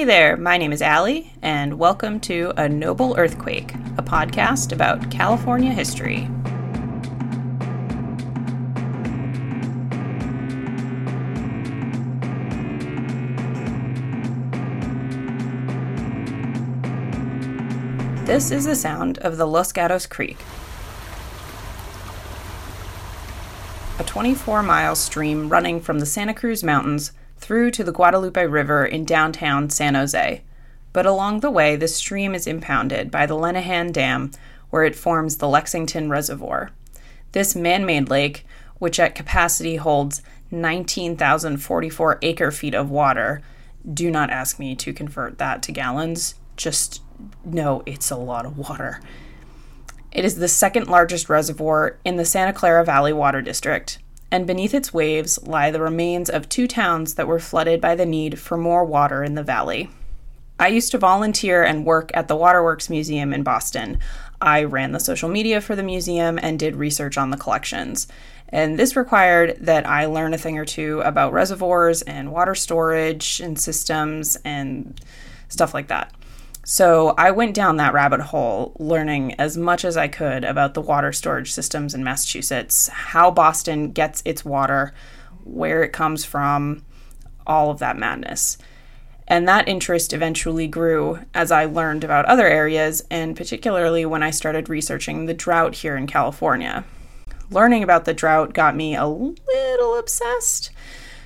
Hey there, my name is Allie, and welcome to A Noble Earthquake, a podcast about California history. This is the sound of the Los Gatos Creek, a 24 mile stream running from the Santa Cruz Mountains through to the Guadalupe River in downtown San Jose. But along the way, the stream is impounded by the Lenihan Dam, where it forms the Lexington Reservoir. This man made lake, which at capacity holds 19,044 acre feet of water, do not ask me to convert that to gallons. Just know it's a lot of water. It is the second largest reservoir in the Santa Clara Valley Water District, and beneath its waves lie the remains of two towns that were flooded by the need for more water in the valley. I used to volunteer and work at the Waterworks Museum in Boston. I ran the social media for the museum and did research on the collections. And this required that I learn a thing or two about reservoirs and water storage and systems and stuff like that. So I went down that rabbit hole, learning as much as I could about the water storage systems in Massachusetts, how Boston gets its water, where it comes from, all of that madness. And that interest eventually grew as I learned about other areas, and particularly when I started researching the drought here in California. Learning about the drought got me a little obsessed,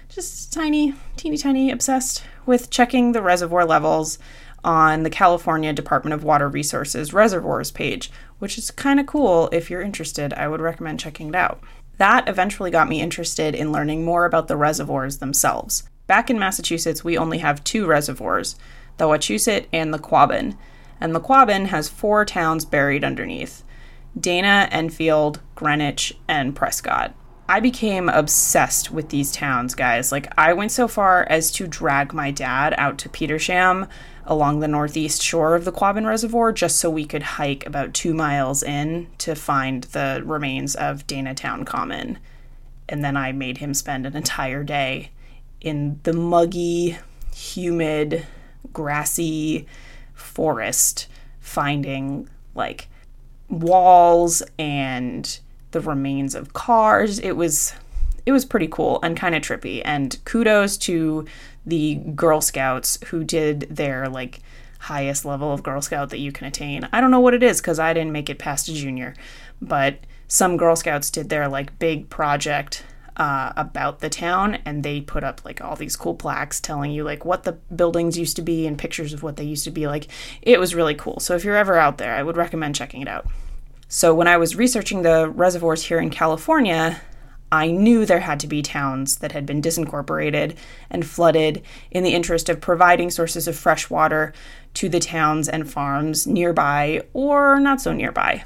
just tiny, teeny tiny obsessed with checking the reservoir levels on the California Department of Water Resources reservoirs page, which is kind of cool. If you're interested, I would recommend checking it out. That eventually got me interested in learning more about the reservoirs themselves. Back in Massachusetts, we only have two reservoirs the Wachusett and the Quabbin. And the Quabbin has four towns buried underneath Dana, Enfield, Greenwich, and Prescott. I became obsessed with these towns, guys. Like, I went so far as to drag my dad out to Petersham along the northeast shore of the Quabbin Reservoir just so we could hike about two miles in to find the remains of Danatown Common. And then I made him spend an entire day in the muggy, humid, grassy forest finding like walls and the remains of cars. It was it was pretty cool and kind of trippy. And kudos to the Girl Scouts who did their like highest level of Girl Scout that you can attain. I don't know what it is because I didn't make it past a junior, but some Girl Scouts did their like big project uh, about the town and they put up like all these cool plaques telling you like what the buildings used to be and pictures of what they used to be like. It was really cool. So if you're ever out there, I would recommend checking it out. So when I was researching the reservoirs here in California, I knew there had to be towns that had been disincorporated and flooded in the interest of providing sources of fresh water to the towns and farms nearby or not so nearby.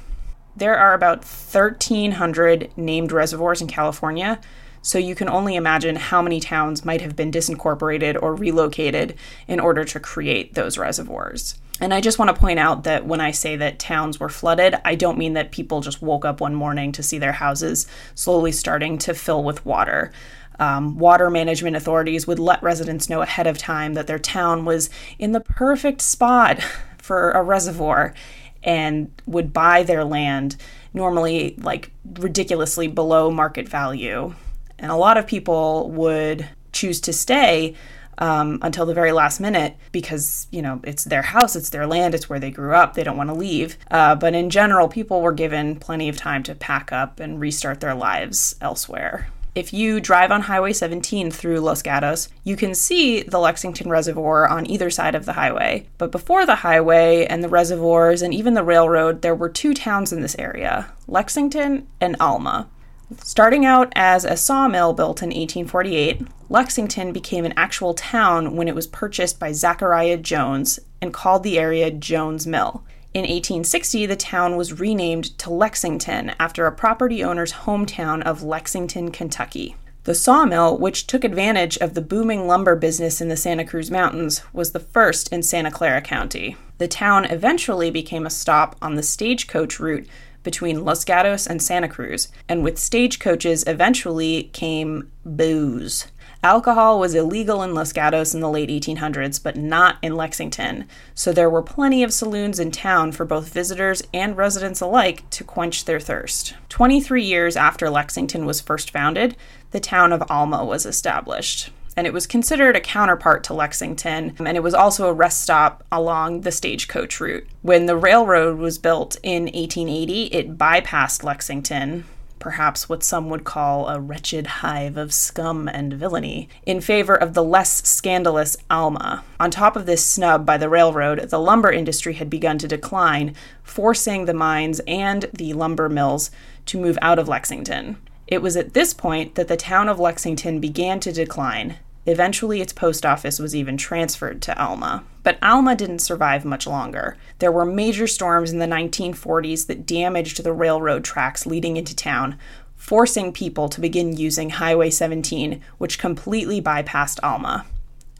There are about 1,300 named reservoirs in California, so you can only imagine how many towns might have been disincorporated or relocated in order to create those reservoirs. And I just want to point out that when I say that towns were flooded, I don't mean that people just woke up one morning to see their houses slowly starting to fill with water. Um, water management authorities would let residents know ahead of time that their town was in the perfect spot for a reservoir and would buy their land, normally like ridiculously below market value. And a lot of people would choose to stay um, until the very last minute because, you know, it's their house, it's their land, it's where they grew up. They don't want to leave. Uh, but in general, people were given plenty of time to pack up and restart their lives elsewhere. If you drive on Highway 17 through Los Gatos, you can see the Lexington Reservoir on either side of the highway. But before the highway and the reservoirs and even the railroad, there were two towns in this area Lexington and Alma. Starting out as a sawmill built in 1848, Lexington became an actual town when it was purchased by Zachariah Jones and called the area Jones Mill. In 1860, the town was renamed to Lexington after a property owner's hometown of Lexington, Kentucky. The sawmill, which took advantage of the booming lumber business in the Santa Cruz Mountains, was the first in Santa Clara County. The town eventually became a stop on the stagecoach route between Los Gatos and Santa Cruz, and with stagecoaches eventually came booze. Alcohol was illegal in Los Gatos in the late 1800s, but not in Lexington, so there were plenty of saloons in town for both visitors and residents alike to quench their thirst. 23 years after Lexington was first founded, the town of Alma was established. And it was considered a counterpart to Lexington, and it was also a rest stop along the stagecoach route. When the railroad was built in 1880, it bypassed Lexington, perhaps what some would call a wretched hive of scum and villainy, in favor of the less scandalous Alma. On top of this snub by the railroad, the lumber industry had begun to decline, forcing the mines and the lumber mills to move out of Lexington. It was at this point that the town of Lexington began to decline, Eventually, its post office was even transferred to Alma. But Alma didn't survive much longer. There were major storms in the 1940s that damaged the railroad tracks leading into town, forcing people to begin using Highway 17, which completely bypassed Alma.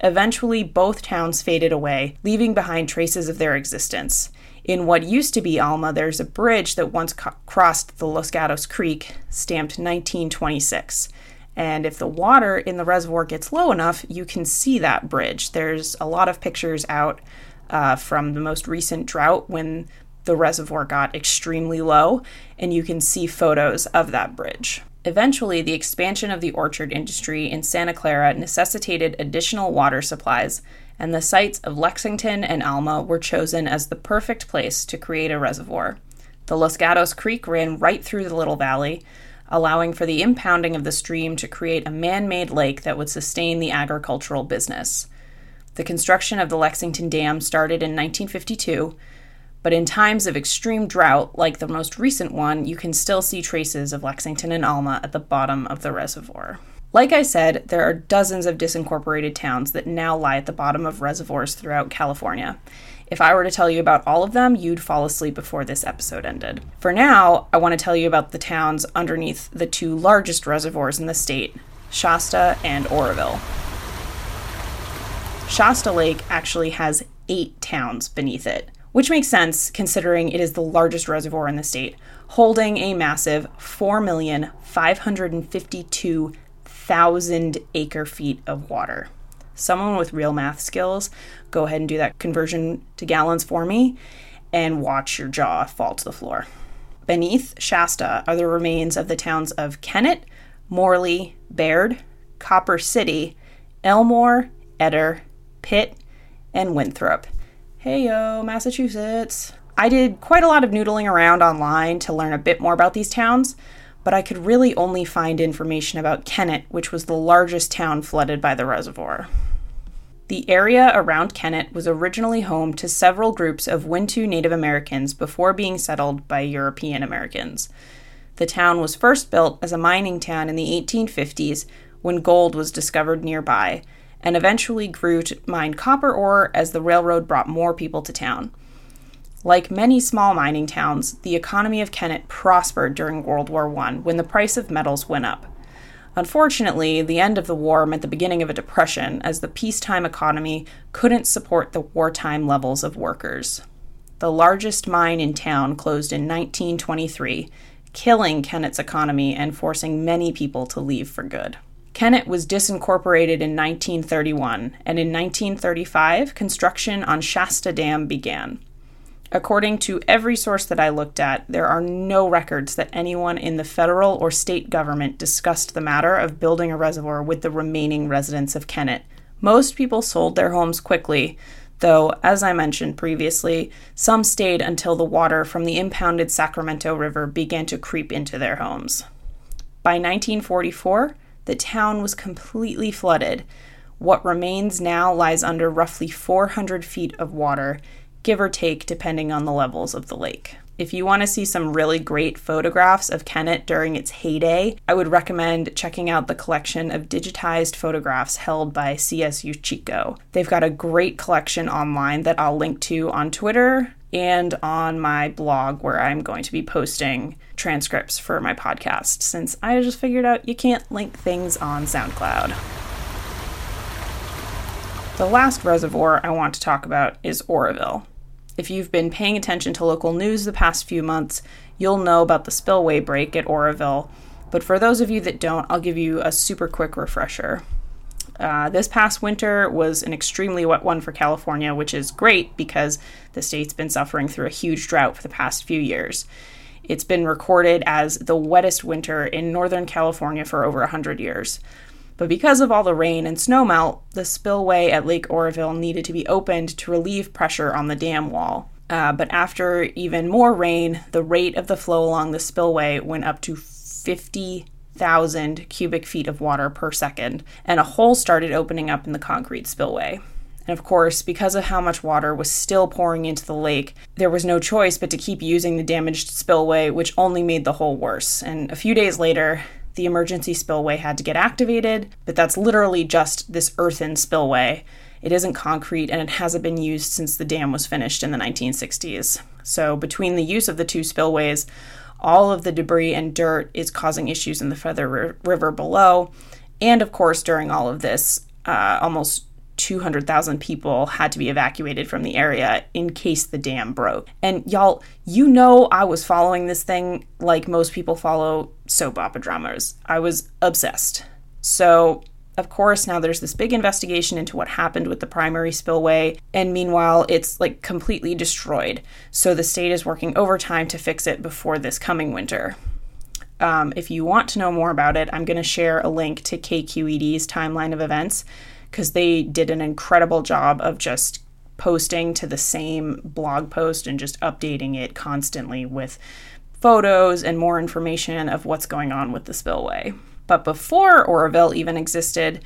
Eventually, both towns faded away, leaving behind traces of their existence. In what used to be Alma, there's a bridge that once co- crossed the Los Gatos Creek, stamped 1926. And if the water in the reservoir gets low enough, you can see that bridge. There's a lot of pictures out uh, from the most recent drought when the reservoir got extremely low, and you can see photos of that bridge. Eventually, the expansion of the orchard industry in Santa Clara necessitated additional water supplies, and the sites of Lexington and Alma were chosen as the perfect place to create a reservoir. The Los Gatos Creek ran right through the little valley, allowing for the impounding of the stream to create a man made lake that would sustain the agricultural business. The construction of the Lexington Dam started in 1952, but in times of extreme drought, like the most recent one, you can still see traces of Lexington and Alma at the bottom of the reservoir. Like I said, there are dozens of disincorporated towns that now lie at the bottom of reservoirs throughout California, if I were to tell you about all of them, you'd fall asleep before this episode ended. For now, I want to tell you about the towns underneath the two largest reservoirs in the state Shasta and Oroville. Shasta Lake actually has eight towns beneath it, which makes sense considering it is the largest reservoir in the state, holding a massive 4,552,000 acre feet of water someone with real math skills, go ahead and do that conversion to gallons for me and watch your jaw fall to the floor. Beneath Shasta are the remains of the towns of Kennett, Morley, Baird, Copper City, Elmore, Eder, Pitt, and Winthrop. Hey yo, Massachusetts. I did quite a lot of noodling around online to learn a bit more about these towns, but I could really only find information about Kennett, which was the largest town flooded by the reservoir. The area around Kennett was originally home to several groups of Wintu Native Americans before being settled by European Americans. The town was first built as a mining town in the 1850s when gold was discovered nearby, and eventually grew to mine copper ore as the railroad brought more people to town. Like many small mining towns, the economy of Kennett prospered during World War I when the price of metals went up. Unfortunately, the end of the war meant the beginning of a depression as the peacetime economy couldn't support the wartime levels of workers. The largest mine in town closed in 1923, killing Kennett's economy and forcing many people to leave for good. Kennett was disincorporated in 1931, and in 1935, construction on Shasta Dam began. According to every source that I looked at, there are no records that anyone in the federal or state government discussed the matter of building a reservoir with the remaining residents of Kennett. Most people sold their homes quickly, though, as I mentioned previously, some stayed until the water from the impounded Sacramento River began to creep into their homes. By 1944, the town was completely flooded. What remains now lies under roughly 400 feet of water give or take depending on the levels of the lake. If you want to see some really great photographs of Kennett during its heyday, I would recommend checking out the collection of digitized photographs held by CSU Chico. They've got a great collection online that I'll link to on Twitter and on my blog where I'm going to be posting transcripts for my podcast since I just figured out you can't link things on SoundCloud. The last reservoir I want to talk about is Oroville. If you've been paying attention to local news the past few months, you'll know about the spillway break at Oroville. But for those of you that don't, I'll give you a super quick refresher. Uh, this past winter was an extremely wet one for California, which is great because the state's been suffering through a huge drought for the past few years. It's been recorded as the wettest winter in Northern California for over 100 years. But because of all the rain and snowmelt, the spillway at Lake Oroville needed to be opened to relieve pressure on the dam wall. Uh, but after even more rain, the rate of the flow along the spillway went up to 50,000 cubic feet of water per second, and a hole started opening up in the concrete spillway. And of course, because of how much water was still pouring into the lake, there was no choice but to keep using the damaged spillway, which only made the hole worse. And a few days later, the emergency spillway had to get activated, but that's literally just this earthen spillway it isn't concrete and it hasn't been used since the dam was finished in the 1960s. So, between the use of the two spillways, all of the debris and dirt is causing issues in the Feather River below. And of course, during all of this, uh, almost 200,000 people had to be evacuated from the area in case the dam broke. And y'all, you know, I was following this thing like most people follow soap opera dramas. I was obsessed. So, of course, now there's this big investigation into what happened with the primary spillway, and meanwhile, it's like completely destroyed. So the state is working overtime to fix it before this coming winter. Um, if you want to know more about it, I'm going to share a link to KQED's timeline of events because they did an incredible job of just posting to the same blog post and just updating it constantly with photos and more information of what's going on with the spillway. But before Oroville even existed,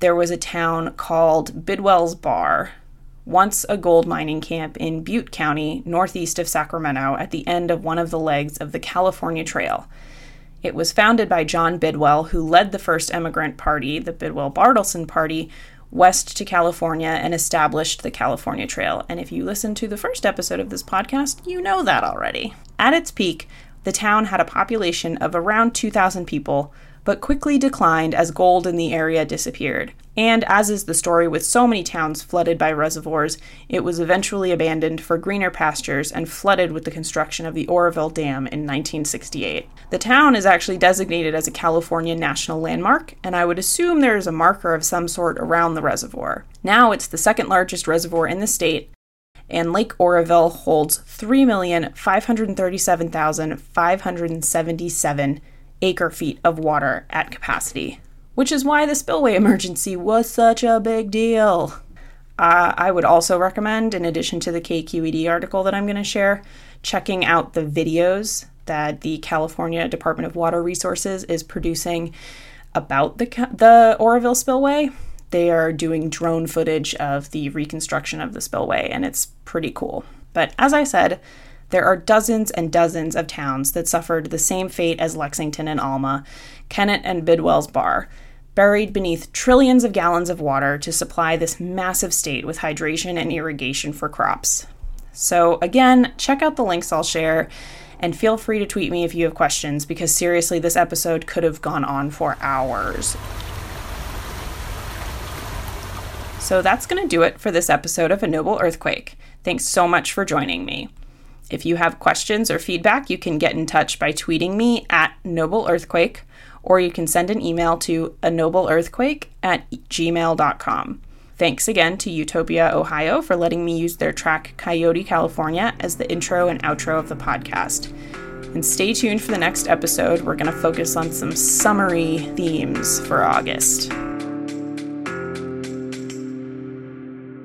there was a town called Bidwell's Bar, once a gold mining camp in Butte County, northeast of Sacramento, at the end of one of the legs of the California Trail. It was founded by John Bidwell, who led the first emigrant party, the Bidwell Bartleson Party, west to California and established the California Trail. And if you listened to the first episode of this podcast, you know that already. At its peak, the town had a population of around 2,000 people, but quickly declined as gold in the area disappeared. And as is the story with so many towns flooded by reservoirs, it was eventually abandoned for greener pastures and flooded with the construction of the Oroville Dam in 1968. The town is actually designated as a California National Landmark, and I would assume there is a marker of some sort around the reservoir. Now it's the second largest reservoir in the state, and Lake Oroville holds 3,537,577 acre feet of water at capacity, which is why the spillway emergency was such a big deal. Uh, I would also recommend, in addition to the KQED article that I'm going to share, checking out the videos that the California Department of Water Resources is producing about the, the Oroville spillway. They are doing drone footage of the reconstruction of the spillway, and it's pretty cool. But as I said, there are dozens and dozens of towns that suffered the same fate as Lexington and Alma, Kennett and Bidwell's Bar, buried beneath trillions of gallons of water to supply this massive state with hydration and irrigation for crops. So, again, check out the links I'll share and feel free to tweet me if you have questions because seriously, this episode could have gone on for hours. So that's going to do it for this episode of A Noble Earthquake. Thanks so much for joining me. If you have questions or feedback, you can get in touch by tweeting me at Noble Earthquake, or you can send an email to a noble earthquake at gmail.com. Thanks again to Utopia, Ohio for letting me use their track Coyote, California as the intro and outro of the podcast. And stay tuned for the next episode. We're going to focus on some summery themes for August.